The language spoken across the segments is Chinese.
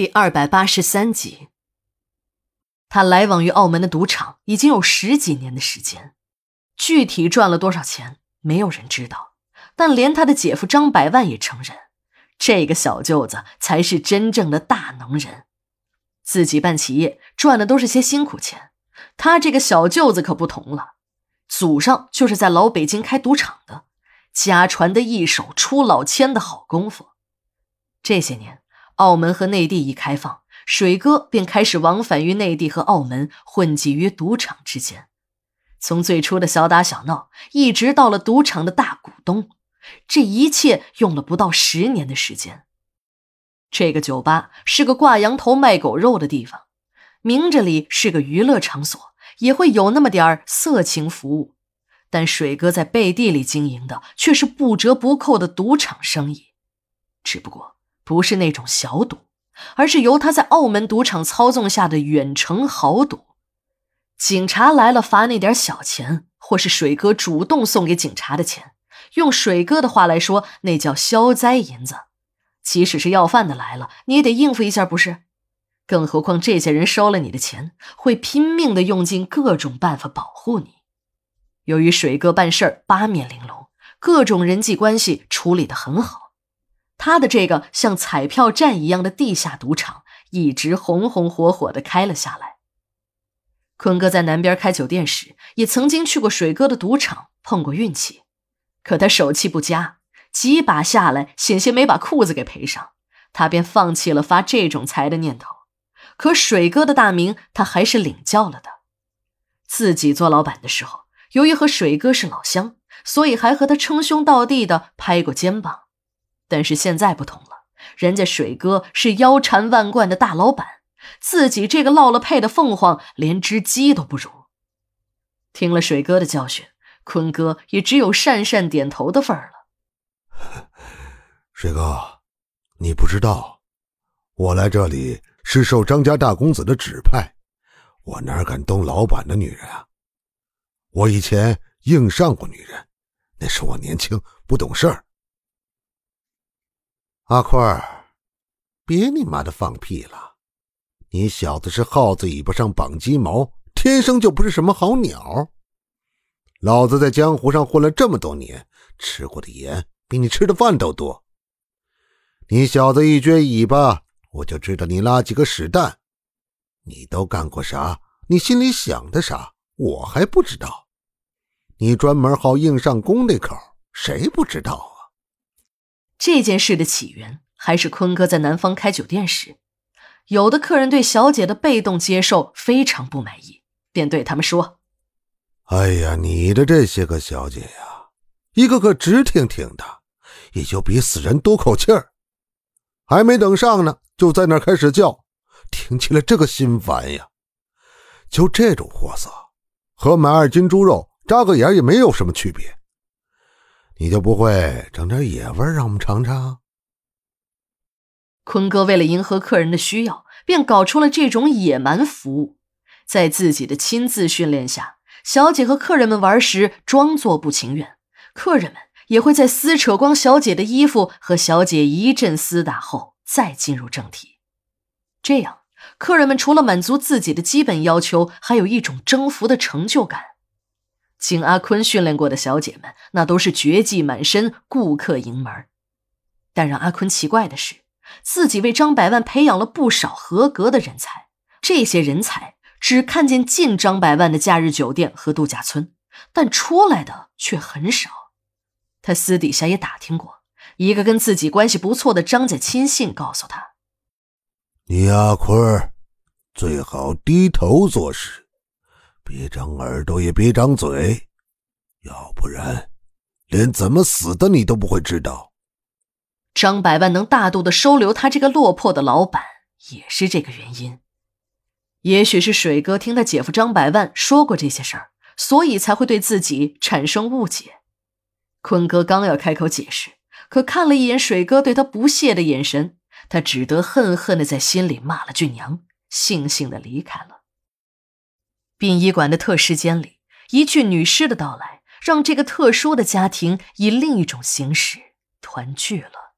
第二百八十三集。他来往于澳门的赌场已经有十几年的时间，具体赚了多少钱，没有人知道。但连他的姐夫张百万也承认，这个小舅子才是真正的大能人。自己办企业赚的都是些辛苦钱，他这个小舅子可不同了，祖上就是在老北京开赌场的，家传的一手出老千的好功夫。这些年。澳门和内地一开放，水哥便开始往返于内地和澳门，混迹于赌场之间。从最初的小打小闹，一直到了赌场的大股东，这一切用了不到十年的时间。这个酒吧是个挂羊头卖狗肉的地方，明着里是个娱乐场所，也会有那么点儿色情服务，但水哥在背地里经营的却是不折不扣的赌场生意，只不过。不是那种小赌，而是由他在澳门赌场操纵下的远程豪赌。警察来了罚那点小钱，或是水哥主动送给警察的钱，用水哥的话来说，那叫消灾银子。即使是要饭的来了，你也得应付一下，不是？更何况这些人收了你的钱，会拼命的用尽各种办法保护你。由于水哥办事儿八面玲珑，各种人际关系处理的很好。他的这个像彩票站一样的地下赌场一直红红火火的开了下来。坤哥在南边开酒店时，也曾经去过水哥的赌场碰过运气，可他手气不佳，几把下来险些没把裤子给赔上，他便放弃了发这种财的念头。可水哥的大名他还是领教了的。自己做老板的时候，由于和水哥是老乡，所以还和他称兄道弟的拍过肩膀。但是现在不同了，人家水哥是腰缠万贯的大老板，自己这个落了配的凤凰连只鸡都不如。听了水哥的教训，坤哥也只有讪讪点头的份儿了。水哥，你不知道，我来这里是受张家大公子的指派，我哪敢动老板的女人啊？我以前硬上过女人，那是我年轻不懂事儿。阿坤儿，别你妈的放屁了！你小子是耗子尾巴上绑鸡毛，天生就不是什么好鸟。老子在江湖上混了这么多年，吃过的盐比你吃的饭都多。你小子一撅尾巴，我就知道你拉几个屎蛋。你都干过啥？你心里想的啥？我还不知道。你专门好硬上弓那口，谁不知道？这件事的起源还是坤哥在南方开酒店时，有的客人对小姐的被动接受非常不满意，便对他们说：“哎呀，你的这些个小姐呀，一个个直挺挺的，也就比死人多口气儿，还没等上呢，就在那开始叫，听起来这个心烦呀。就这种货色，和买二斤猪肉扎个眼也没有什么区别。”你就不会整点野味让我们尝尝？坤哥为了迎合客人的需要，便搞出了这种野蛮服务。在自己的亲自训练下，小姐和客人们玩时装作不情愿，客人们也会在撕扯光小姐的衣服和小姐一阵厮打后再进入正题。这样，客人们除了满足自己的基本要求，还有一种征服的成就感。经阿坤训练过的小姐们，那都是绝技满身，顾客盈门。但让阿坤奇怪的是，自己为张百万培养了不少合格的人才，这些人才只看见进张百万的假日酒店和度假村，但出来的却很少。他私底下也打听过，一个跟自己关系不错的张家亲信告诉他：“你阿坤最好低头做事。”别张耳朵，也别张嘴，要不然连怎么死的你都不会知道。张百万能大度的收留他这个落魄的老板，也是这个原因。也许是水哥听他姐夫张百万说过这些事儿，所以才会对自己产生误解。坤哥刚要开口解释，可看了一眼水哥对他不屑的眼神，他只得恨恨的在心里骂了句娘，悻悻的离开了。殡仪馆的特尸间里，一具女尸的到来，让这个特殊的家庭以另一种形式团聚了。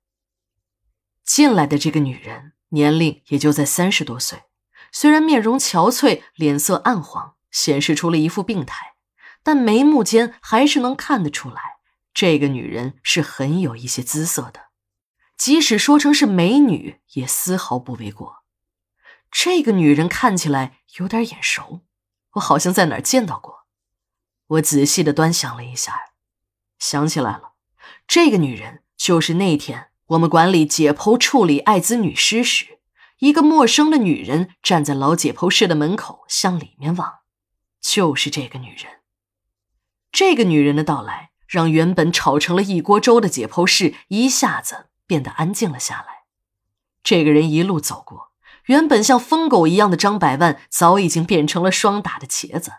进来的这个女人年龄也就在三十多岁。虽然面容憔悴，脸色暗黄，显示出了一副病态，但眉目间还是能看得出来，这个女人是很有一些姿色的。即使说成是美女，也丝毫不为过。这个女人看起来有点眼熟，我好像在哪儿见到过。我仔细的端详了一下，想起来了，这个女人就是那天我们管理解剖处理艾滋女尸时，一个陌生的女人站在老解剖室的门口向里面望，就是这个女人。这个女人的到来，让原本吵成了一锅粥的解剖室一下子变得安静了下来。这个人一路走过。原本像疯狗一样的张百万，早已经变成了霜打的茄子。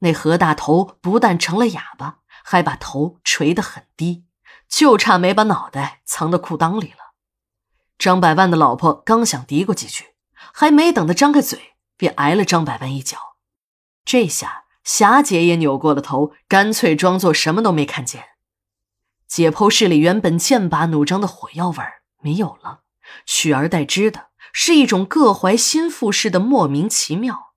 那何大头不但成了哑巴，还把头垂得很低，就差没把脑袋藏到裤裆里了。张百万的老婆刚想嘀咕几句，还没等他张开嘴，便挨了张百万一脚。这下霞姐也扭过了头，干脆装作什么都没看见。解剖室里原本剑拔弩张的火药味没有了，取而代之的。是一种各怀心腹似的莫名其妙。